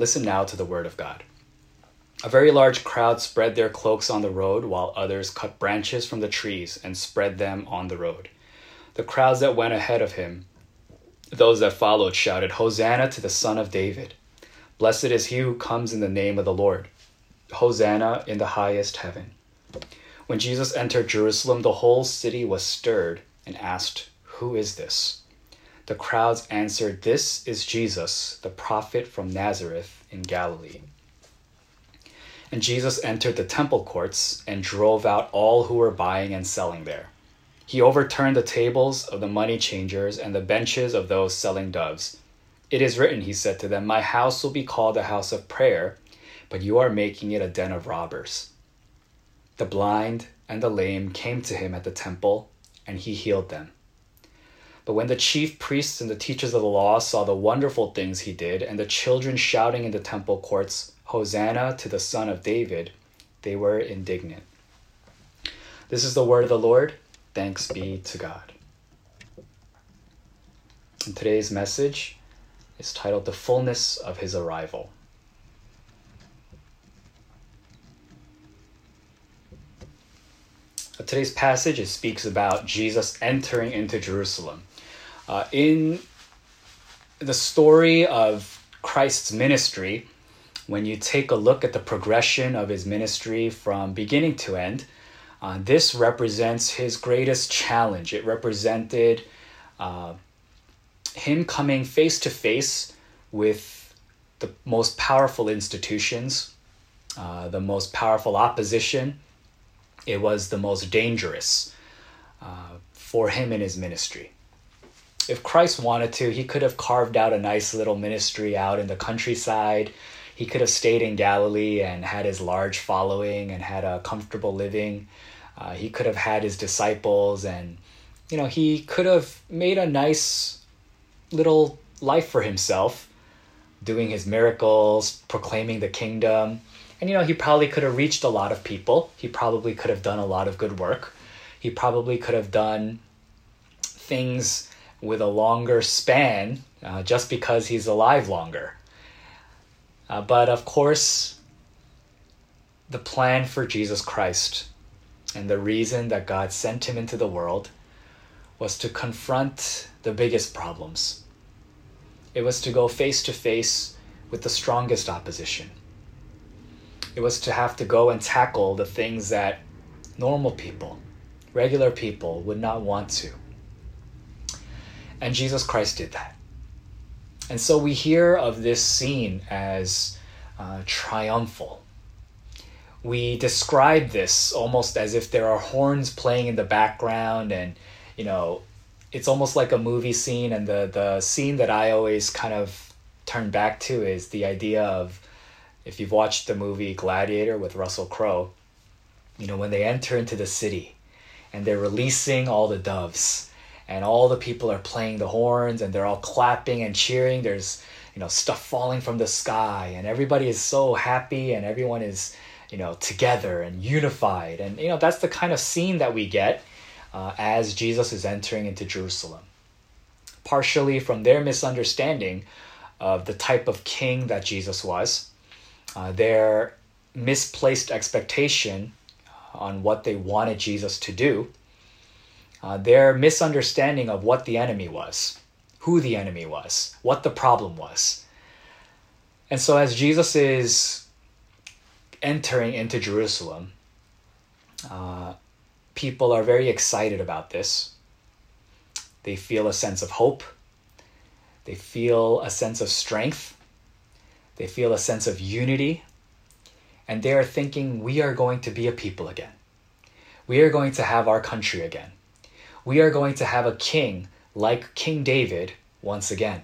Listen now to the word of God. A very large crowd spread their cloaks on the road, while others cut branches from the trees and spread them on the road. The crowds that went ahead of him, those that followed, shouted, Hosanna to the Son of David! Blessed is he who comes in the name of the Lord! Hosanna in the highest heaven! When Jesus entered Jerusalem, the whole city was stirred and asked, Who is this? The crowds answered, This is Jesus, the prophet from Nazareth in Galilee. And Jesus entered the temple courts and drove out all who were buying and selling there. He overturned the tables of the money changers and the benches of those selling doves. It is written, he said to them, My house will be called a house of prayer, but you are making it a den of robbers. The blind and the lame came to him at the temple, and he healed them. But when the chief priests and the teachers of the law saw the wonderful things he did, and the children shouting in the temple courts, Hosanna to the Son of David, they were indignant. This is the word of the Lord. Thanks be to God. And today's message is titled The Fullness of His Arrival. Today's passage speaks about Jesus entering into Jerusalem. Uh, in the story of Christ's ministry, when you take a look at the progression of his ministry from beginning to end, uh, this represents his greatest challenge. It represented uh, him coming face to face with the most powerful institutions, uh, the most powerful opposition. It was the most dangerous uh, for him in his ministry. If Christ wanted to, he could have carved out a nice little ministry out in the countryside he could have stayed in Galilee and had his large following and had a comfortable living. Uh, he could have had his disciples and, you know, he could have made a nice little life for himself, doing his miracles, proclaiming the kingdom. And, you know, he probably could have reached a lot of people. He probably could have done a lot of good work. He probably could have done things with a longer span uh, just because he's alive longer. Uh, but of course, the plan for Jesus Christ and the reason that God sent him into the world was to confront the biggest problems. It was to go face to face with the strongest opposition. It was to have to go and tackle the things that normal people, regular people, would not want to. And Jesus Christ did that. And so we hear of this scene as uh, triumphal. We describe this almost as if there are horns playing in the background, and you know, it's almost like a movie scene. And the the scene that I always kind of turn back to is the idea of if you've watched the movie Gladiator with Russell Crowe, you know, when they enter into the city and they're releasing all the doves and all the people are playing the horns and they're all clapping and cheering. There's you know stuff falling from the sky and everybody is so happy and everyone is you know together and unified. And you know that's the kind of scene that we get uh, as jesus is entering into jerusalem. Partially from their misunderstanding of the type of king that jesus was uh, their misplaced expectation on what they wanted jesus to do uh, their misunderstanding of what the enemy was, who the enemy was, what the problem was. And so, as Jesus is entering into Jerusalem, uh, people are very excited about this. They feel a sense of hope. They feel a sense of strength. They feel a sense of unity. And they are thinking, we are going to be a people again. We are going to have our country again we are going to have a king like King David once again.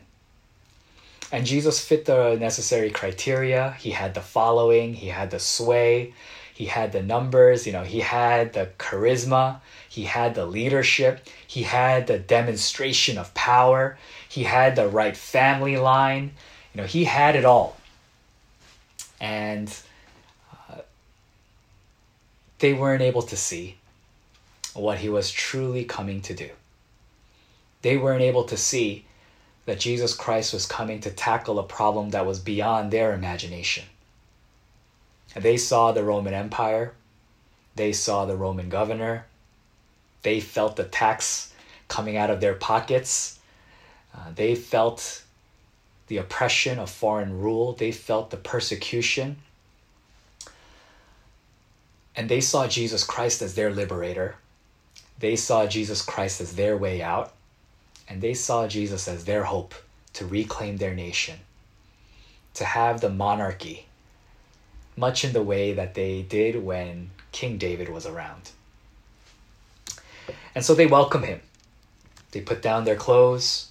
And Jesus fit the necessary criteria. He had the following, he had the sway, he had the numbers, you know, he had the charisma, he had the leadership, he had the demonstration of power, he had the right family line, you know, he had it all. And uh, they weren't able to see what he was truly coming to do. They weren't able to see that Jesus Christ was coming to tackle a problem that was beyond their imagination. They saw the Roman Empire, they saw the Roman governor, they felt the tax coming out of their pockets, uh, they felt the oppression of foreign rule, they felt the persecution. And they saw Jesus Christ as their liberator. They saw Jesus Christ as their way out. And they saw Jesus as their hope to reclaim their nation, to have the monarchy, much in the way that they did when King David was around. And so they welcome him. They put down their clothes,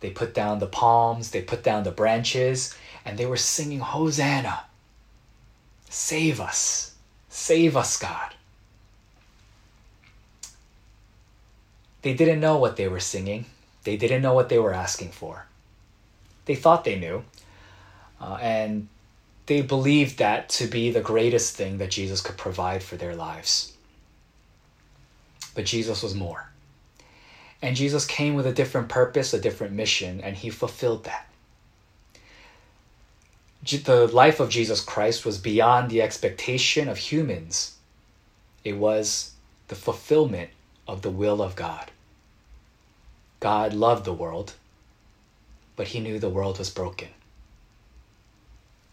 they put down the palms, they put down the branches, and they were singing, Hosanna! Save us! Save us, God! They didn't know what they were singing. They didn't know what they were asking for. They thought they knew. Uh, and they believed that to be the greatest thing that Jesus could provide for their lives. But Jesus was more. And Jesus came with a different purpose, a different mission, and he fulfilled that. The life of Jesus Christ was beyond the expectation of humans, it was the fulfillment of the will of God. God loved the world, but he knew the world was broken.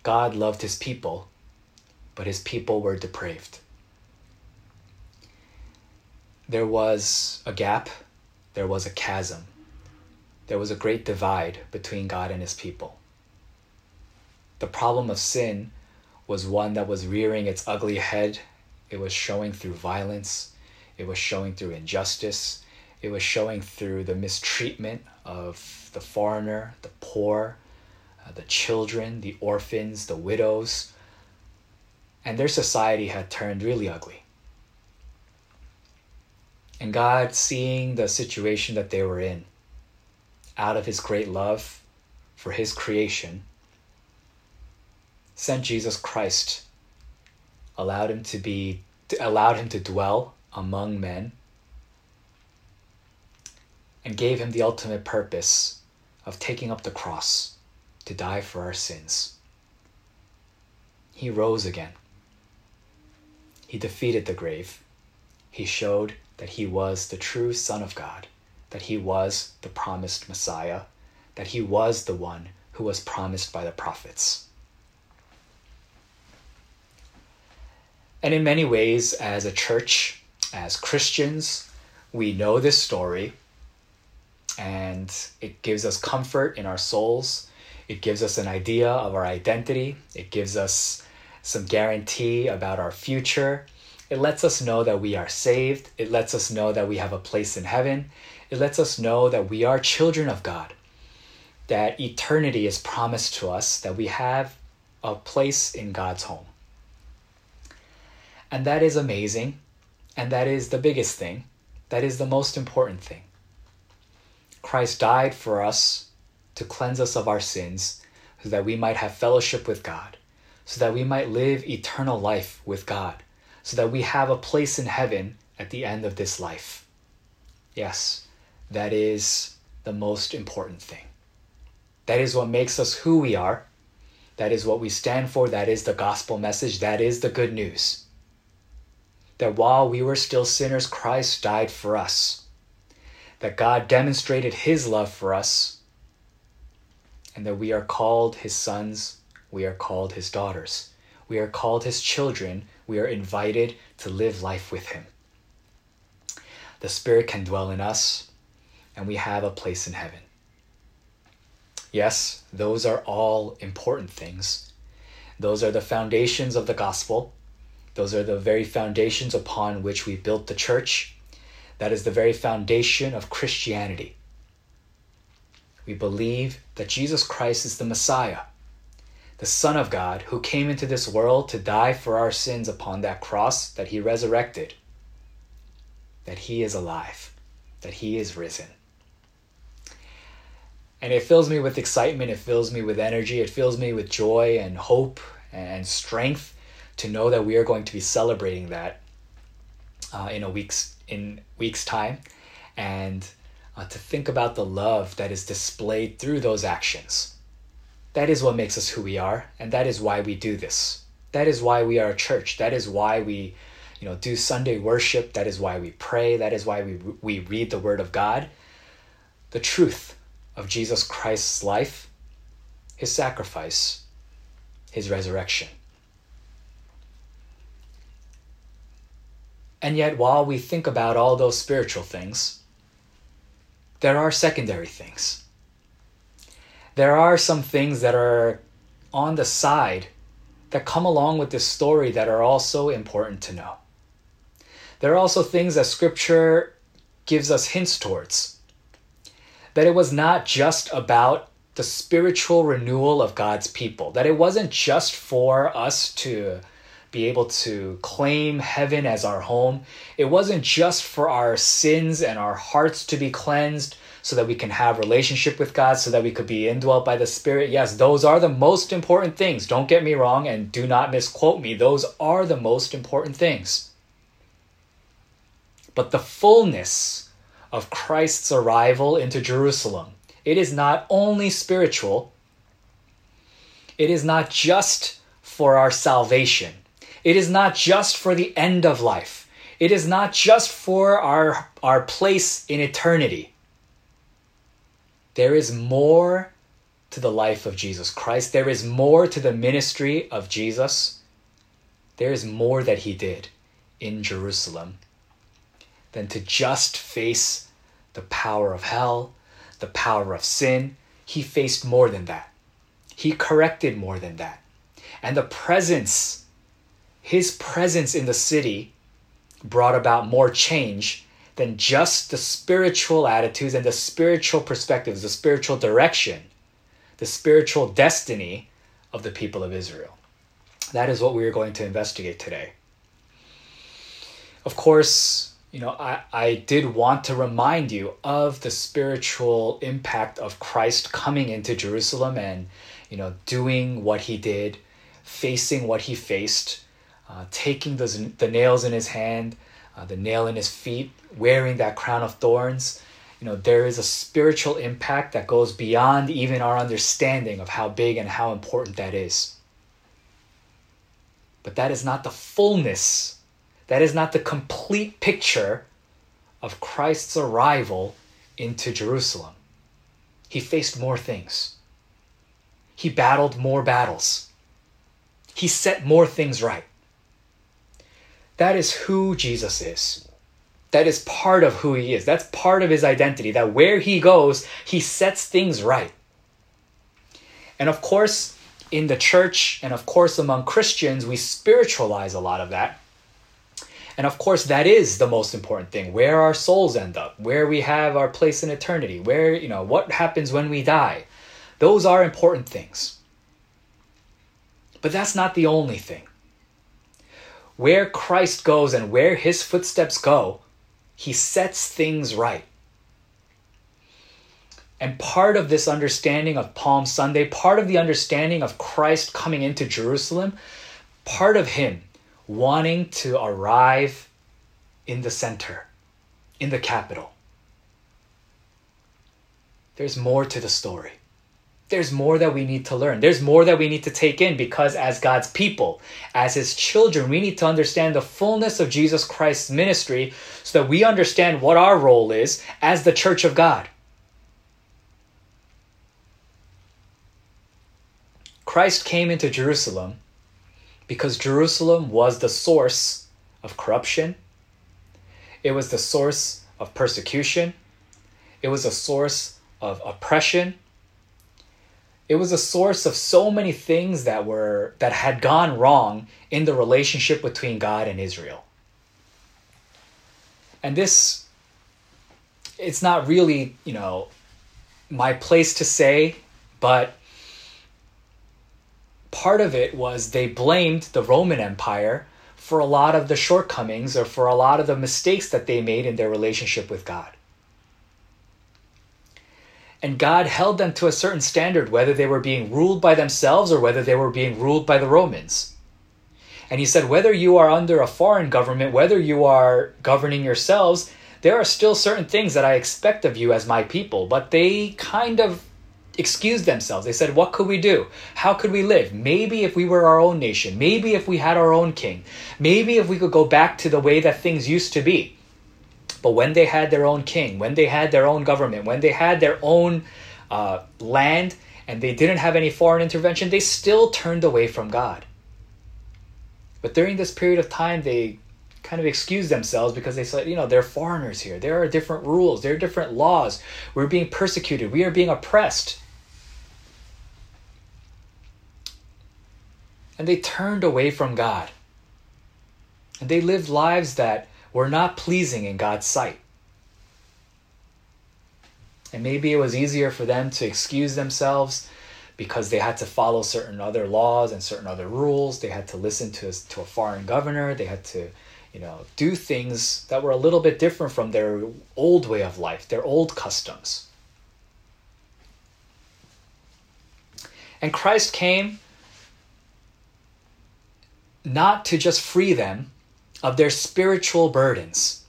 God loved his people, but his people were depraved. There was a gap there was a chasm. There was a great divide between God and his people. The problem of sin was one that was rearing its ugly head. It was showing through violence, it was showing through injustice, it was showing through the mistreatment of the foreigner, the poor, uh, the children, the orphans, the widows. And their society had turned really ugly. And God, seeing the situation that they were in, out of his great love for his creation, sent Jesus Christ, allowed him to be allowed him to dwell among men, and gave him the ultimate purpose of taking up the cross to die for our sins. He rose again. He defeated the grave. He showed that he was the true Son of God, that he was the promised Messiah, that he was the one who was promised by the prophets. And in many ways, as a church, as Christians, we know this story and it gives us comfort in our souls. It gives us an idea of our identity. It gives us some guarantee about our future. It lets us know that we are saved. It lets us know that we have a place in heaven. It lets us know that we are children of God, that eternity is promised to us, that we have a place in God's home. And that is amazing. And that is the biggest thing. That is the most important thing. Christ died for us to cleanse us of our sins so that we might have fellowship with God, so that we might live eternal life with God so that we have a place in heaven at the end of this life. Yes, that is the most important thing. That is what makes us who we are. That is what we stand for. That is the gospel message. That is the good news. That while we were still sinners, Christ died for us. That God demonstrated his love for us. And that we are called his sons, we are called his daughters. We are called his children we are invited to live life with Him. The Spirit can dwell in us, and we have a place in heaven. Yes, those are all important things. Those are the foundations of the gospel. Those are the very foundations upon which we built the church. That is the very foundation of Christianity. We believe that Jesus Christ is the Messiah, the Son of God, who came into this world to die for our sins upon that cross, that he resurrected, that he is alive, that he is risen. And it fills me with excitement, it fills me with energy, it fills me with joy and hope and strength to know that we are going to be celebrating that uh, in a week's in weeks time, and uh, to think about the love that is displayed through those actions. That is what makes us who we are, and that is why we do this. That is why we are a church. That is why we, you know, do Sunday worship. That is why we pray. That is why we we read the Word of God. The truth of Jesus Christ's life, His sacrifice, His resurrection. And yet, while we think about all those spiritual things, there are secondary things. There are some things that are on the side that come along with this story that are also important to know. There are also things that scripture gives us hints towards. That it was not just about the spiritual renewal of God's people, that it wasn't just for us to be able to claim heaven as our home. It wasn't just for our sins and our hearts to be cleansed so that we can have relationship with God, so that we could be indwelt by the Spirit. Yes, those are the most important things. Don't get me wrong and do not misquote me. Those are the most important things. But the fullness of Christ's arrival into Jerusalem, it is not only spiritual, it is not just for our salvation it is not just for the end of life. It is not just for our, our place in eternity. There is more to the life of Jesus Christ. There is more to the ministry of Jesus. There is more that he did in Jerusalem than to just face the power of hell, the power of sin. He faced more than that. He corrected more than that. And the presence his presence in the city brought about more change than just the spiritual attitudes and the spiritual perspectives, the spiritual direction, the spiritual destiny of the people of Israel. That is what we are going to investigate today. Of course, you know, I, I did want to remind you of the spiritual impact of Christ coming into Jerusalem and, you know, doing what he did, facing what he faced, uh, taking the nails in his hand, uh, the nail in his feet, wearing that crown of thorns. You know, there is a spiritual impact that goes beyond even our understanding of how big and how important that is. But that is not the fullness, that is not the complete picture of Christ's arrival into Jerusalem. He faced more things, he battled more battles, he set more things right. That is who Jesus is. That is part of who he is. That's part of his identity. That where he goes, he sets things right. And of course, in the church and of course among Christians, we spiritualize a lot of that. And of course, that is the most important thing where our souls end up, where we have our place in eternity, where, you know, what happens when we die. Those are important things. But that's not the only thing where Christ goes and where his footsteps go, he sets things right. And part of this understanding of Palm Sunday, part of the understanding of Christ coming into Jerusalem, part of him wanting to arrive in the center, in the capital. There's more to the story there's more that we need to learn. There's more that we need to take in because, as God's people, as His children, we need to understand the fullness of Jesus Christ's ministry so that we understand what our role is as the church of God. Christ came into Jerusalem because Jerusalem was the source of corruption, it was the source of persecution, it was a source of oppression it was a source of so many things that were that had gone wrong in the relationship between God and Israel. And this it's not really, you know, my place to say, but part of it was they blamed the Roman Empire for a lot of the shortcomings or for a lot of the mistakes that they made in their relationship with God. And God held them to a certain standard, whether they were being ruled by themselves or whether they were being ruled by the Romans. And he said, whether you are under a foreign government, whether you are governing yourselves, there are still certain things that I expect of you as my people, but they kind of excused themselves. They said, What could we do? How could we live? Maybe if we were our own nation, maybe if we had our own king, maybe if we could go back to the way that things used to be. But when they had their own king, when they had their own government, when they had their own uh, land, and they didn't have any foreign intervention, they still turned away from God. But during this period of time, they kind of excused themselves because they said, you know, they're foreigners here. There are different rules, there are different laws. We're being persecuted, we are being oppressed. And they turned away from God. And they lived lives that were not pleasing in God's sight. And maybe it was easier for them to excuse themselves because they had to follow certain other laws and certain other rules. They had to listen to, to a foreign governor. They had to, you know, do things that were a little bit different from their old way of life, their old customs. And Christ came not to just free them of their spiritual burdens.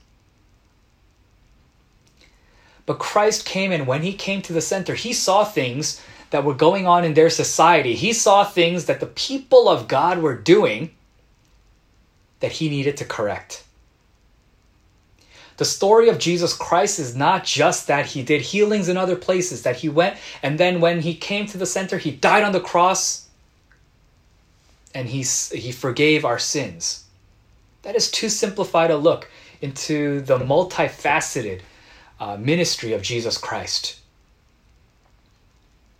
But Christ came, and when he came to the center, he saw things that were going on in their society. He saw things that the people of God were doing that he needed to correct. The story of Jesus Christ is not just that he did healings in other places, that he went and then when he came to the center, he died on the cross and he, he forgave our sins. That is too simplified a look into the multifaceted uh, ministry of Jesus Christ.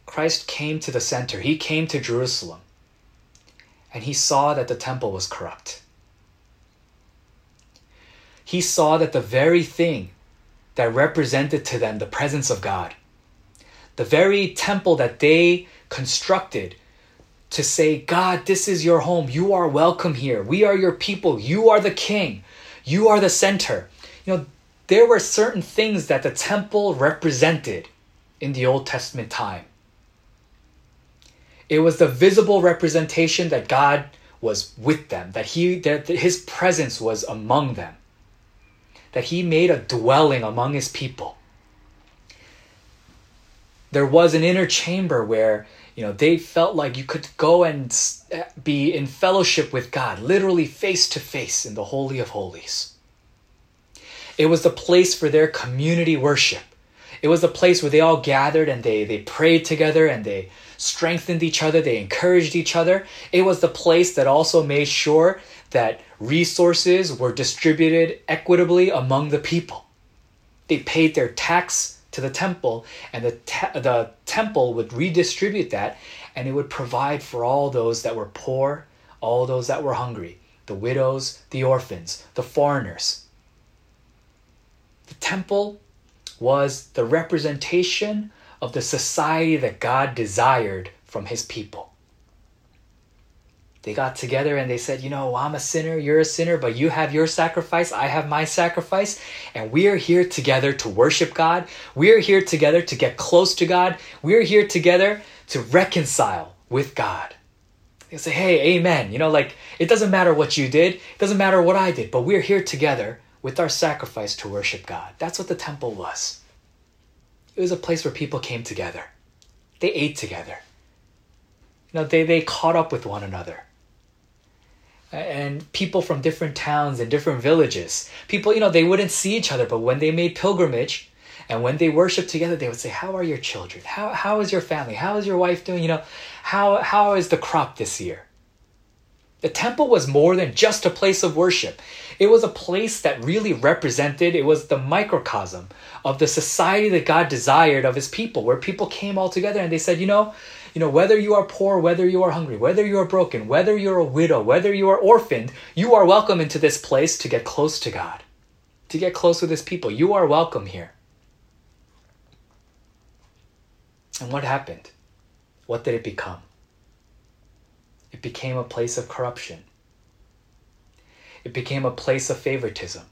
Christ came to the center, he came to Jerusalem, and he saw that the temple was corrupt. He saw that the very thing that represented to them the presence of God, the very temple that they constructed to say, God, this is your home. You are welcome here. We are your people. You are the king. You are the center. You know, there were certain things that the temple represented in the Old Testament time. It was the visible representation that God was with them, that he that his presence was among them. That he made a dwelling among his people. There was an inner chamber where you know they felt like you could go and eh, be in fellowship with god literally face to face in the holy of holies. It was the place for their community worship. It was the place where they all gathered and they they prayed together and they strengthened each other they encouraged each other. It was the place that also made sure that resources were distributed equitably among the people. They paid their tax to the temple, and the, te- the temple would redistribute that, and it would provide for all those that were poor, all those that were hungry, the widows, the orphans, the foreigners. The temple was the representation of the society that God desired from his people they got together and they said, You know, I'm a sinner, you're a sinner, but you have your sacrifice, I have my sacrifice, and we are here together to worship God. We are here together to get close to God. We are here together to reconcile with God. They say, Hey, amen. You know, like it doesn't matter what you did, it doesn't matter what I did, but we're here together with our sacrifice to worship God. That's what the temple was. It was a place where people came together, they ate together. You know, they, they caught up with one another and people from different towns and different villages. People, you know, they wouldn't see each other, but when they made pilgrimage and when they worshiped together, they would say, How are your children? How, how is your family? How is your wife doing? You know, how, how is the crop this year? The temple was more than just a place of worship. It was a place that really represented, it was the microcosm of the society that God desired of his people, where people came all together and they said, you know, you know, whether you are poor, whether you are hungry, whether you are broken, whether you're a widow, whether you are orphaned, you are welcome into this place to get close to God, to get close with his people. You are welcome here. And what happened? What did it become? It became a place of corruption. It became a place of favoritism.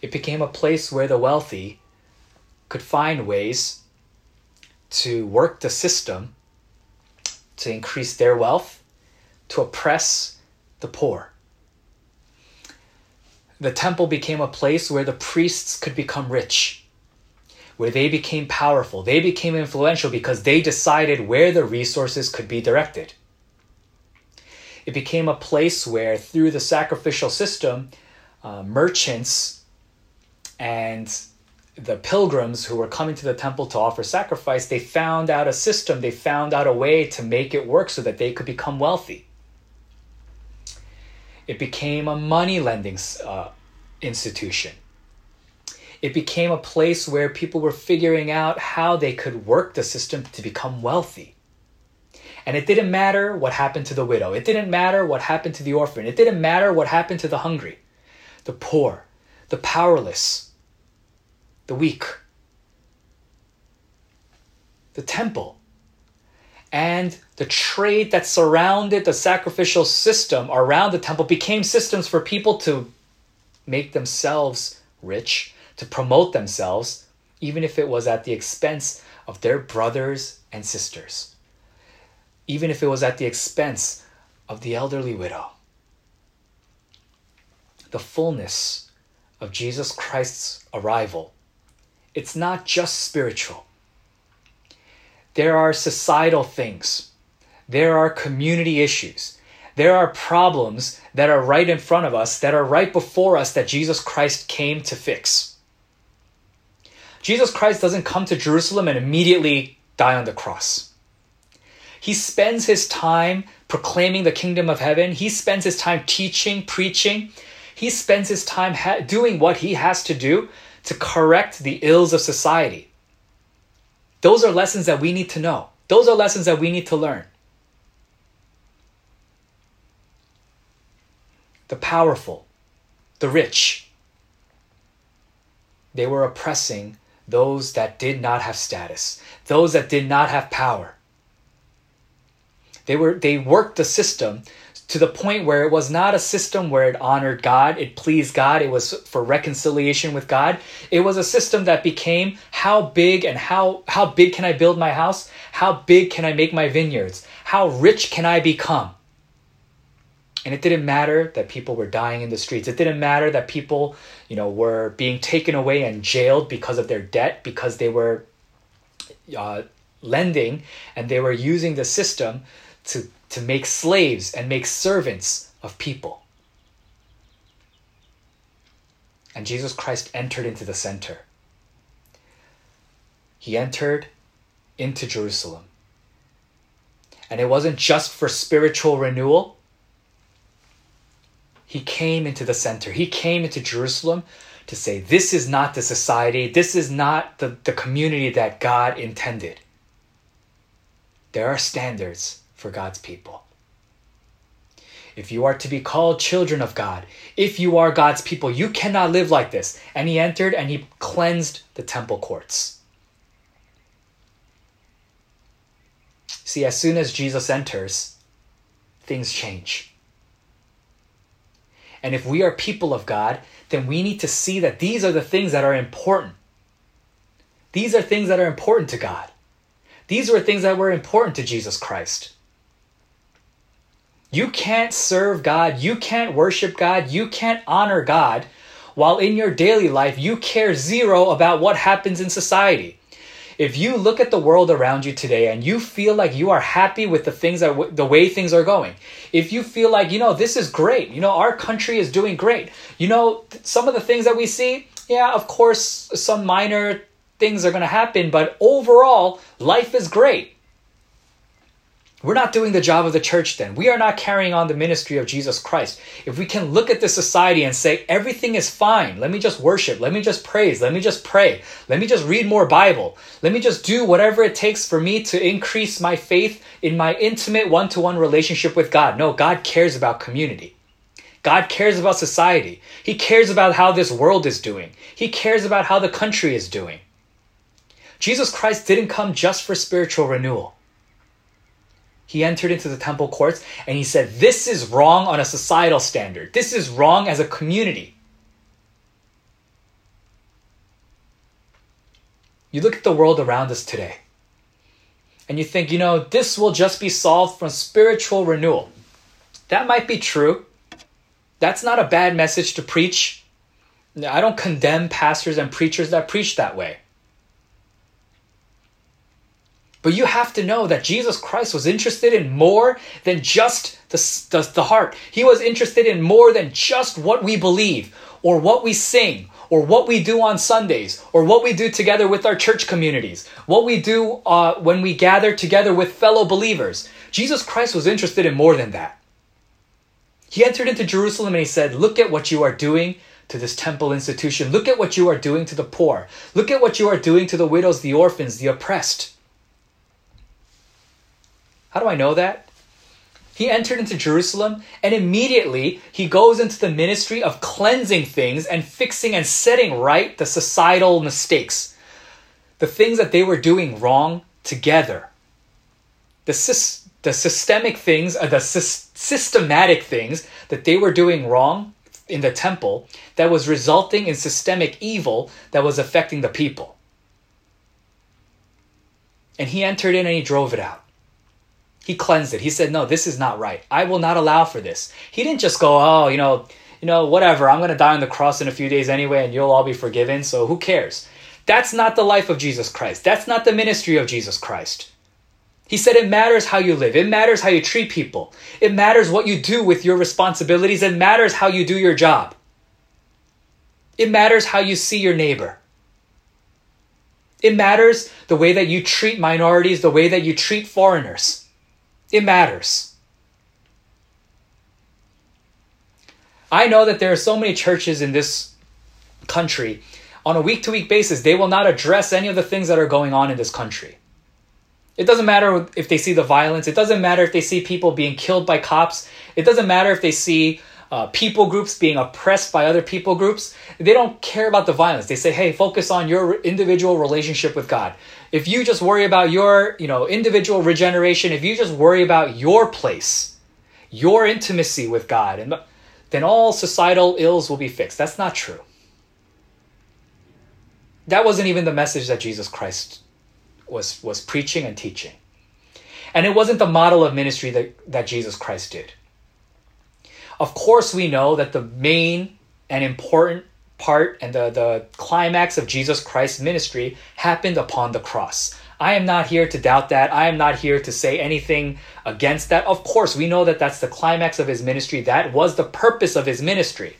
It became a place where the wealthy could find ways to work the system to increase their wealth, to oppress the poor. the temple became a place where the priests could become rich, where they became powerful, they became influential because they decided where the resources could be directed. It became a place where, through the sacrificial system, uh, merchants and the pilgrims who were coming to the temple to offer sacrifice, they found out a system, they found out a way to make it work so that they could become wealthy. It became a money lending uh, institution. It became a place where people were figuring out how they could work the system to become wealthy. And it didn't matter what happened to the widow. It didn't matter what happened to the orphan. It didn't matter what happened to the hungry, the poor, the powerless, the weak. The temple and the trade that surrounded the sacrificial system around the temple became systems for people to make themselves rich, to promote themselves, even if it was at the expense of their brothers and sisters, even if it was at the expense of the elderly widow. The fullness of Jesus Christ's arrival, it's not just spiritual. There are societal things. There are community issues. There are problems that are right in front of us, that are right before us, that Jesus Christ came to fix. Jesus Christ doesn't come to Jerusalem and immediately die on the cross. He spends his time proclaiming the kingdom of heaven. He spends his time teaching, preaching. He spends his time ha- doing what he has to do to correct the ills of society. Those are lessons that we need to know. Those are lessons that we need to learn. the powerful, the rich. They were oppressing those that did not have status, those that did not have power. They were they worked the system to the point where it was not a system where it honored God, it pleased God, it was for reconciliation with God. It was a system that became how big and how how big can I build my house? How big can I make my vineyards? How rich can I become? And it didn't matter that people were dying in the streets. It didn't matter that people, you know, were being taken away and jailed because of their debt, because they were uh, lending and they were using the system to, to make slaves and make servants of people. And Jesus Christ entered into the center. He entered into Jerusalem. And it wasn't just for spiritual renewal he came into the center. He came into Jerusalem to say, This is not the society, this is not the, the community that God intended. There are standards for God's people. If you are to be called children of God, if you are God's people, you cannot live like this. And he entered and he cleansed the temple courts. See, as soon as Jesus enters, things change. And if we are people of God, then we need to see that these are the things that are important. These are things that are important to God. These were things that were important to Jesus Christ. You can't serve God, you can't worship God, you can't honor God while in your daily life you care zero about what happens in society. If you look at the world around you today and you feel like you are happy with the things that the way things are going, if you feel like you know this is great, you know our country is doing great, you know some of the things that we see, yeah, of course some minor things are going to happen, but overall life is great. We're not doing the job of the church then. We are not carrying on the ministry of Jesus Christ. If we can look at this society and say, everything is fine, let me just worship, let me just praise, let me just pray, let me just read more Bible, let me just do whatever it takes for me to increase my faith in my intimate one to one relationship with God. No, God cares about community. God cares about society. He cares about how this world is doing. He cares about how the country is doing. Jesus Christ didn't come just for spiritual renewal. He entered into the temple courts and he said, This is wrong on a societal standard. This is wrong as a community. You look at the world around us today and you think, you know, this will just be solved from spiritual renewal. That might be true. That's not a bad message to preach I don't condemn pastors and preachers that preach that way. But you have to know that Jesus Christ was interested in more than just the, the, the, heart. He was interested in more than just what we believe or what we sing or what we do on Sundays or what we do together with our church communities, what we do uh, when we gather together with fellow believers. Jesus Christ was interested in more than that. He entered into Jerusalem and he said, Look at what you are doing to this temple institution. Look at what you are doing to the poor. Look at what you are doing to the widows, the orphans, the oppressed. How do I know that? He entered into Jerusalem and immediately he goes into the ministry of cleansing things and fixing and setting right the societal mistakes, the things that they were doing wrong together. The, sy- the systemic things, uh, the sy- systematic things that they were doing wrong in the temple that was resulting in systemic evil that was affecting the people. And he entered in and he drove it out. He cleansed it. He said, "No, this is not right. I will not allow for this." He didn't just go, "Oh, you know, you know, whatever. I'm going to die on the cross in a few days anyway and you'll all be forgiven, so who cares?" That's not the life of Jesus Christ. That's not the ministry of Jesus Christ. He said it matters how you live. It matters how you treat people. It matters what you do with your responsibilities. It matters how you do your job. It matters how you see your neighbor. It matters the way that you treat minorities, the way that you treat foreigners. It matters. I know that there are so many churches in this country on a week to week basis, they will not address any of the things that are going on in this country. It doesn't matter if they see the violence, it doesn't matter if they see people being killed by cops, it doesn't matter if they see uh, people groups being oppressed by other people groups. They don't care about the violence. They say, hey, focus on your individual relationship with God. If you just worry about your, you know, individual regeneration, if you just worry about your place, your intimacy with God, and then all societal ills will be fixed. That's not true. That wasn't even the message that Jesus Christ was was preaching and teaching. And it wasn't the model of ministry that, that Jesus Christ did. Of course, we know that the main and important part and the, the climax of Jesus Christ's ministry happened upon the cross. I am not here to doubt that. I am not here to say anything against that. Of course, we know that that's the climax of his ministry. That was the purpose of his ministry.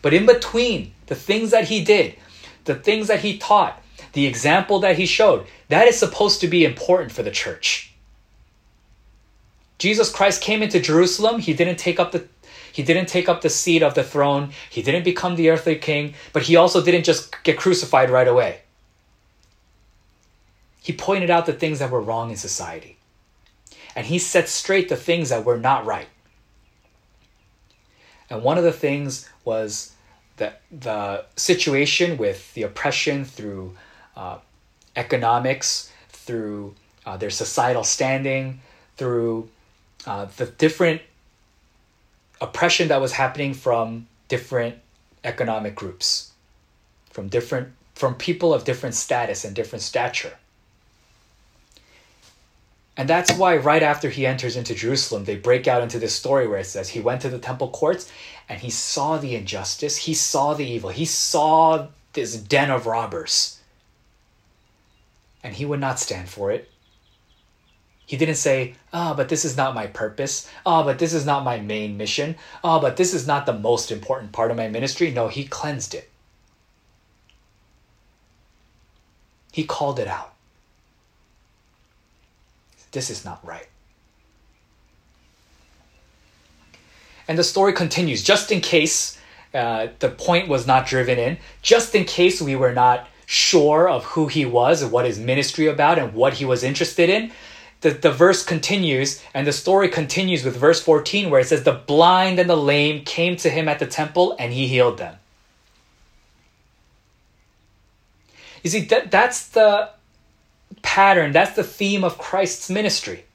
But in between the things that he did, the things that he taught, the example that he showed, that is supposed to be important for the church. Jesus Christ came into Jerusalem. He didn't take up the he didn't take up the seat of the throne. He didn't become the earthly king, but he also didn't just get crucified right away. He pointed out the things that were wrong in society. And he set straight the things that were not right. And one of the things was that the situation with the oppression through uh, economics, through uh, their societal standing, through uh, the different oppression that was happening from different economic groups, from different from people of different status and different stature. And that's why right after he enters into Jerusalem, they break out into this story where it says he went to the temple courts and he saw the injustice, he saw the evil, he saw this den of robbers. And he would not stand for it. He didn't say, ah, oh, but this is not my purpose. Ah, oh, but this is not my main mission. Ah, oh, but this is not the most important part of my ministry. No, he cleansed it. He called it out. This is not right. And the story continues, just in case uh, the point was not driven in, just in case we were not sure of who he was and what his ministry about and what he was interested in the, the verse continues and the story continues with verse 14 where it says the blind and the lame came to him at the temple and he healed them. You see that, that's the pattern that's the theme of christ's ministry.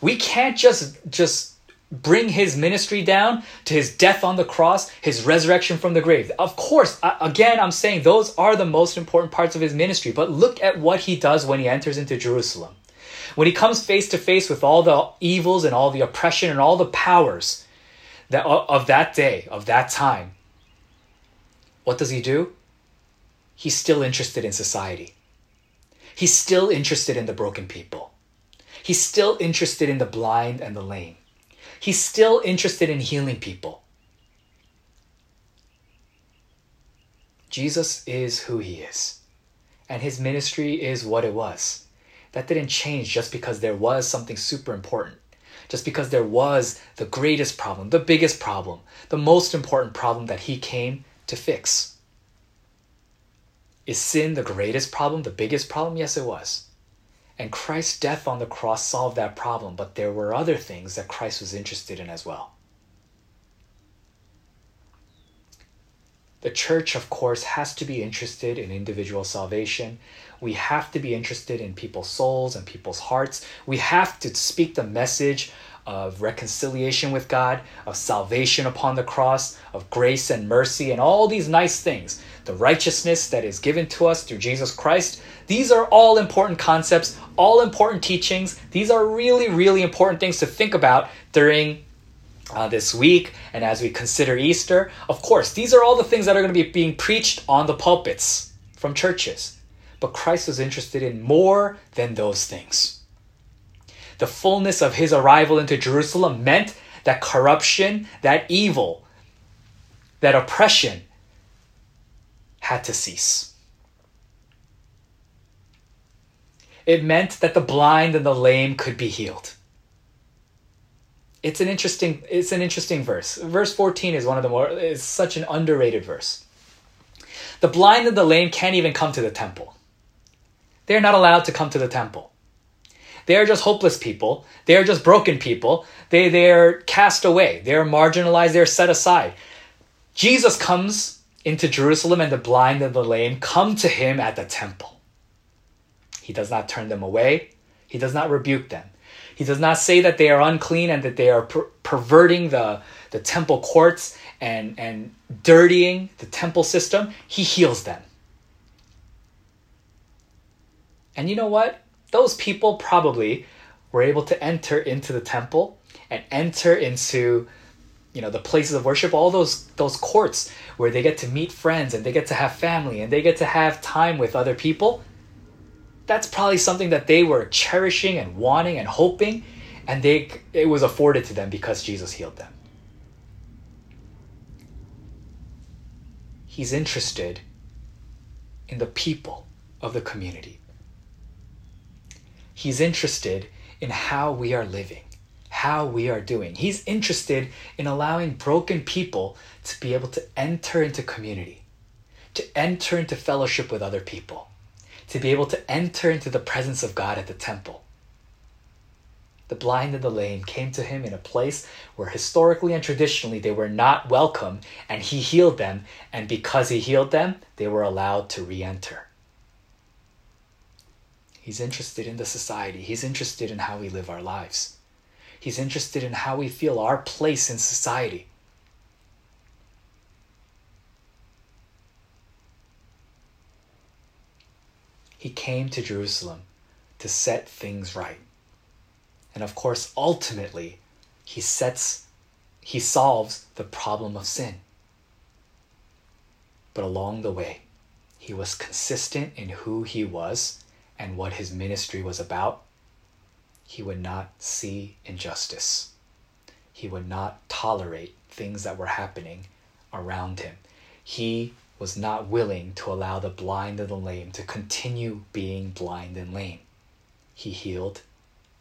We can't just just bring his ministry down to his death on the cross his resurrection from the grave. Of course again i'm saying those are the most important parts of his ministry but look at what he does when he enters into jerusalem when he comes face to face with all the evils and all the oppression and all the powers that, of that day, of that time, what does he do? He's still interested in society. He's still interested in the broken people. He's still interested in the blind and the lame. He's still interested in healing people. Jesus is who he is, and his ministry is what it was. That didn't change just because there was something super important, just because there was the greatest problem, the biggest problem, the most important problem that he came to fix. Is sin the greatest problem, the biggest problem? Yes, it was. And Christ's death on the cross solved that problem, but there were other things that Christ was interested in as well. The church, of course, has to be interested in individual salvation. We have to be interested in people's souls and people's hearts. We have to speak the message of reconciliation with God, of salvation upon the cross, of grace and mercy, and all these nice things. The righteousness that is given to us through Jesus Christ. These are all important concepts, all important teachings. These are really, really important things to think about during uh, this week and as we consider Easter. Of course, these are all the things that are going to be being preached on the pulpits from churches. But Christ was interested in more than those things the fullness of his arrival into Jerusalem meant that corruption, that evil, that oppression had to cease. It meant that the blind and the lame could be healed. It's an interesting it's an interesting verse. Verse 14 is one of the more is such an underrated verse. The blind and the lame can't even come to the temple. They're not allowed to come to the temple. They are just hopeless people. They are just broken people. They, they're cast away. They're marginalized. They're set aside. Jesus comes into Jerusalem and the blind and the lame come to him at the temple. He does not turn them away. He does not rebuke them. He does not say that they are unclean and that they are per- perverting the, the temple courts and, and dirtying the temple system. He heals them. And you know what? those people probably were able to enter into the temple and enter into you know the places of worship all those those courts where they get to meet friends and they get to have family and they get to have time with other people that's probably something that they were cherishing and wanting and hoping and they it was afforded to them because Jesus healed them. He's interested in the people of the community. He's interested in how we are living, how we are doing. He's interested in allowing broken people to be able to enter into community, to enter into fellowship with other people, to be able to enter into the presence of God at the temple. The blind and the lame came to him in a place where historically and traditionally they were not welcome, and he healed them, and because he healed them, they were allowed to re enter. He's interested in the society. He's interested in how we live our lives. He's interested in how we feel our place in society. He came to Jerusalem to set things right. And of course, ultimately, he sets he solves the problem of sin. But along the way, he was consistent in who he was and what his ministry was about, he would not see injustice. He would not tolerate things that were happening around him. He was not willing to allow the blind and the lame to continue being blind and lame. He healed,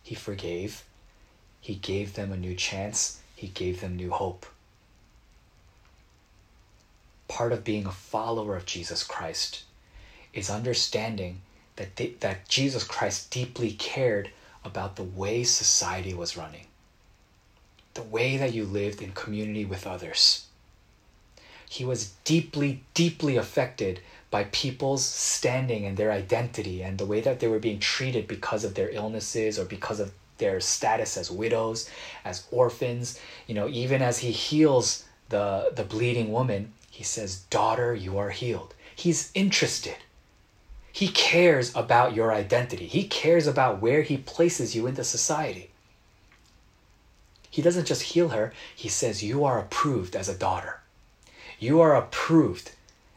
he forgave, he gave them a new chance, he gave them new hope. Part of being a follower of Jesus Christ is understanding that, that Jesus Christ deeply cared about the way society was running, the way that you lived in community with others. He was deeply, deeply affected by people's standing and their identity and the way that they were being treated because of their illnesses or because of their status as widows, as orphans. You know, even as he heals the, the bleeding woman, he says, Daughter, you are healed. He's interested. He cares about your identity. He cares about where he places you in the society. He doesn't just heal her, he says, You are approved as a daughter. You are approved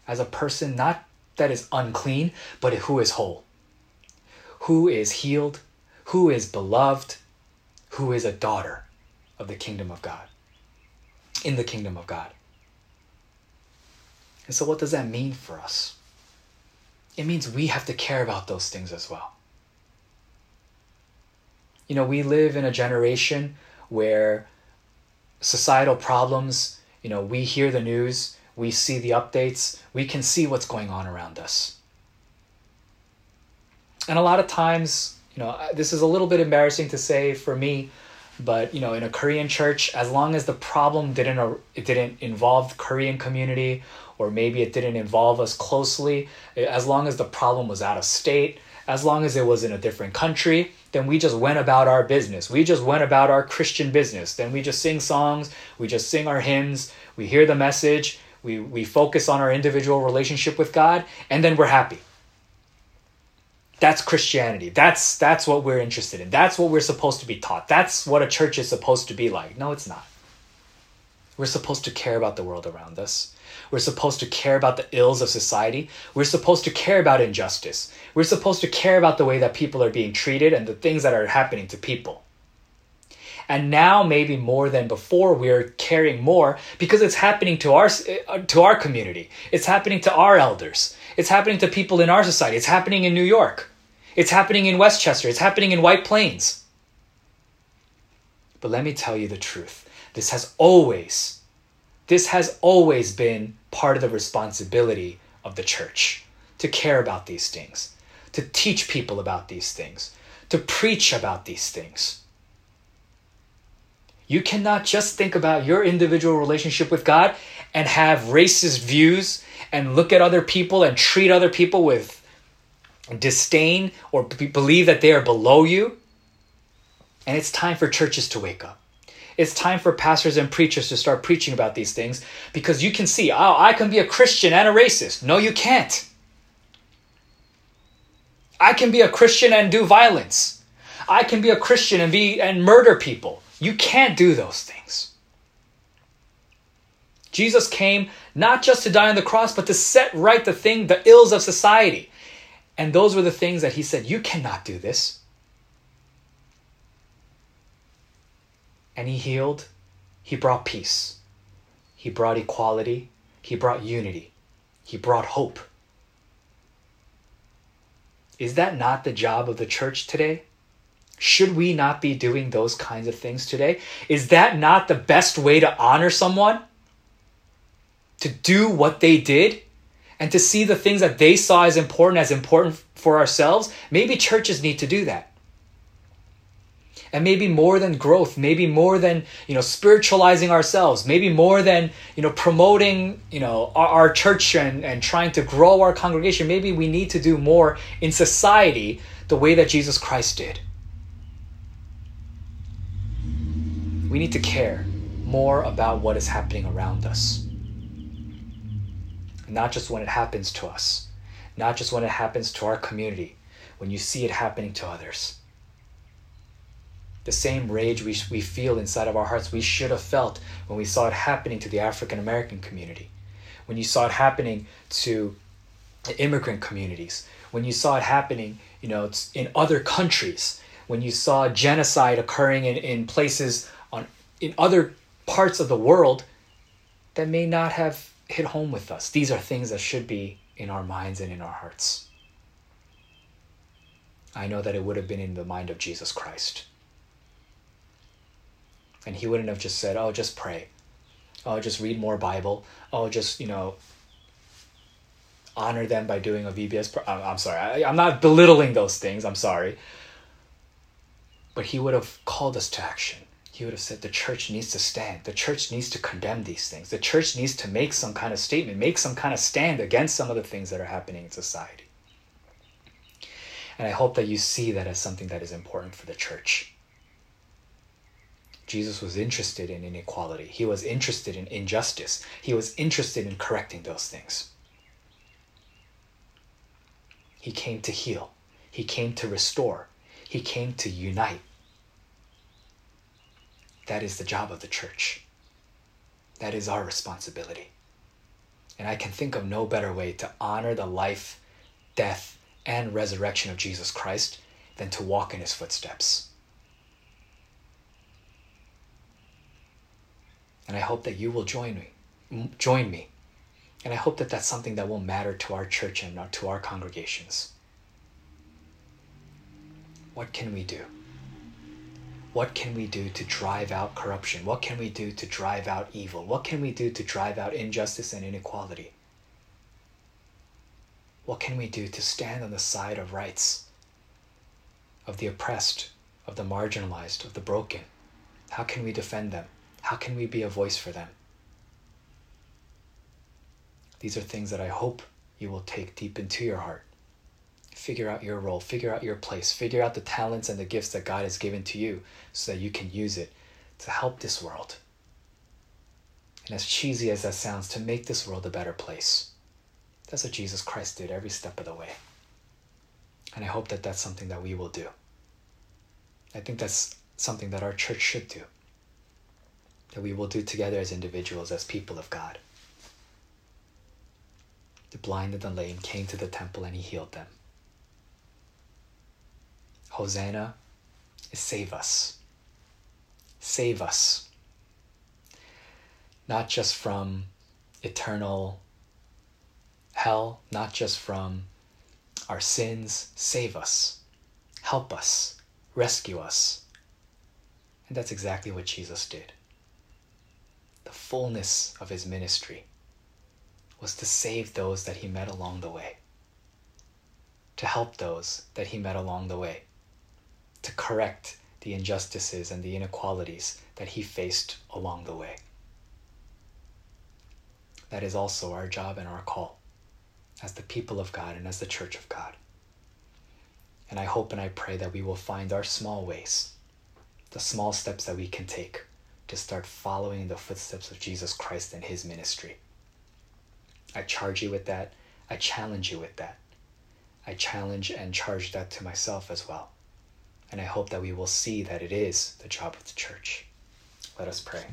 as a person not that is unclean, but who is whole, who is healed, who is beloved, who is a daughter of the kingdom of God, in the kingdom of God. And so, what does that mean for us? It means we have to care about those things as well. You know, we live in a generation where societal problems, you know, we hear the news, we see the updates, we can see what's going on around us. And a lot of times, you know, this is a little bit embarrassing to say for me, but you know, in a Korean church, as long as the problem didn't it didn't involve the Korean community or maybe it didn't involve us closely, as long as the problem was out of state, as long as it was in a different country, then we just went about our business. We just went about our Christian business. Then we just sing songs, we just sing our hymns, we hear the message, we, we focus on our individual relationship with God, and then we're happy. That's Christianity. That's that's what we're interested in. That's what we're supposed to be taught. That's what a church is supposed to be like. No, it's not. We're supposed to care about the world around us. We're supposed to care about the ills of society. We're supposed to care about injustice. We're supposed to care about the way that people are being treated and the things that are happening to people. And now, maybe more than before, we're caring more because it's happening to our, uh, to our community. It's happening to our elders. It's happening to people in our society. It's happening in New York. It's happening in Westchester. It's happening in White Plains. But let me tell you the truth. This has always, this has always been part of the responsibility of the church to care about these things, to teach people about these things, to preach about these things. You cannot just think about your individual relationship with God and have racist views and look at other people and treat other people with disdain or believe that they are below you. And it's time for churches to wake up. It's time for pastors and preachers to start preaching about these things because you can see, oh, I can be a Christian and a racist. No, you can't. I can be a Christian and do violence. I can be a Christian and be and murder people. You can't do those things. Jesus came not just to die on the cross, but to set right the thing, the ills of society. And those were the things that he said, You cannot do this. And he healed, he brought peace. He brought equality. He brought unity. He brought hope. Is that not the job of the church today? Should we not be doing those kinds of things today? Is that not the best way to honor someone? To do what they did and to see the things that they saw as important as important for ourselves? Maybe churches need to do that and maybe more than growth maybe more than you know spiritualizing ourselves maybe more than you know promoting you know our, our, church and, and trying to grow our congregation. Maybe we need to do more in society the way that jesus christ did. We need to care more about what is happening around us. Not just when it happens to us. Not just when it happens to our community. When you see it happening to others the same rage we, we feel inside of our hearts we should have felt when we saw it happening to the African American community, when you saw it happening to immigrant communities, when you saw it happening, you know, in other countries, when you saw genocide occurring in, in places on in other parts of the world that may not have hit home with us. These are things that should be in our minds and in our hearts. I know that it would have been in the mind of Jesus Christ. And he wouldn't have just said, oh, just pray. Oh, just read more Bible. Oh, just, you know, honor them by doing a VBS. Pro- I'm sorry. I, I'm not belittling those things. I'm sorry. But he would have called us to action. He would have said the church needs to stand. The church needs to condemn these things. The church needs to make some kind of statement, make some kind of stand against some of the things that are happening in society. And I hope that you see that as something that is important for the church. Jesus was interested in inequality. He was interested in injustice. He was interested in correcting those things. He came to heal. He came to restore. He came to unite. That is the job of the church. That is our responsibility. And I can think of no better way to honor the life, death, and resurrection of Jesus Christ than to walk in his footsteps. And I hope that you will join me. Join me. And I hope that that's something that will matter to our church and uh, to our congregations. What can we do? What can we do to drive out corruption? What can we do to drive out evil? What can we do to drive out injustice and inequality? What can we do to stand on the side of rights, of the oppressed, of the marginalized, of the broken? How can we defend them? How can we be a voice for them? These are things that I hope you will take deep into your heart. Figure out your role, figure out your place, figure out the talents and the gifts that God has given to you so that you can use it to help this world. And as cheesy as that sounds, to make this world a better place. That's what Jesus Christ did every step of the way. And I hope that that's something that we will do. I think that's something that our church should do. That we will do together as individuals, as people of God. The blind and the lame came to the temple and he healed them. Hosanna is save us. Save us. Not just from eternal hell, not just from our sins. Save us. Help us. Rescue us. And that's exactly what Jesus did. The fullness of his ministry was to save those that he met along the way, to help those that he met along the way, to correct the injustices and the inequalities that he faced along the way. That is also our job and our call as the people of God and as the church of God. And I hope and I pray that we will find our small ways, the small steps that we can take to start following the footsteps of Jesus Christ and his ministry. I charge you with that. I challenge you with that. I challenge and charge that to myself as well. And I hope that we will see that it is the job of the church. Let us pray.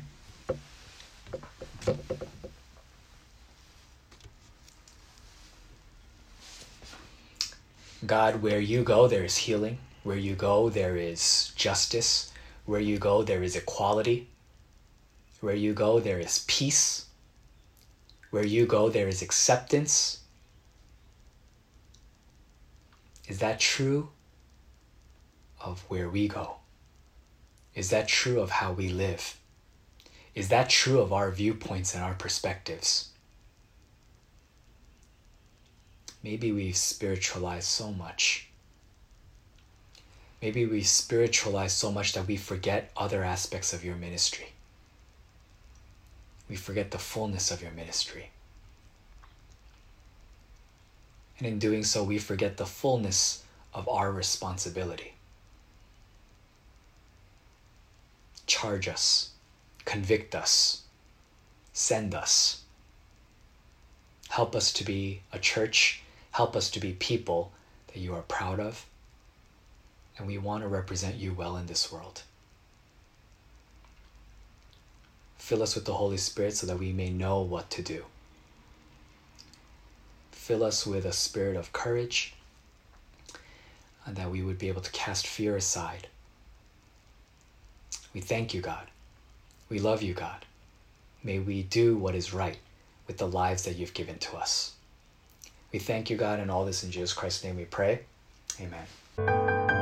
God, where you go, there is healing. Where you go, there is justice. Where you go, there is equality. Where you go, there is peace. Where you go, there is acceptance. Is that true of where we go? Is that true of how we live? Is that true of our viewpoints and our perspectives? Maybe we've spiritualized so much. Maybe we spiritualize so much that we forget other aspects of your ministry. We forget the fullness of your ministry. And in doing so, we forget the fullness of our responsibility. Charge us, convict us, send us. Help us to be a church Help us to be people that you are proud of. And we want to represent you well in this world. Fill us with the Holy Spirit so that we may know what to do. Fill us with a spirit of courage and that we would be able to cast fear aside. We thank you, God. We love you, God. May we do what is right with the lives that you've given to us. We thank you, God, and all this in Jesus Christ's name we pray. Amen.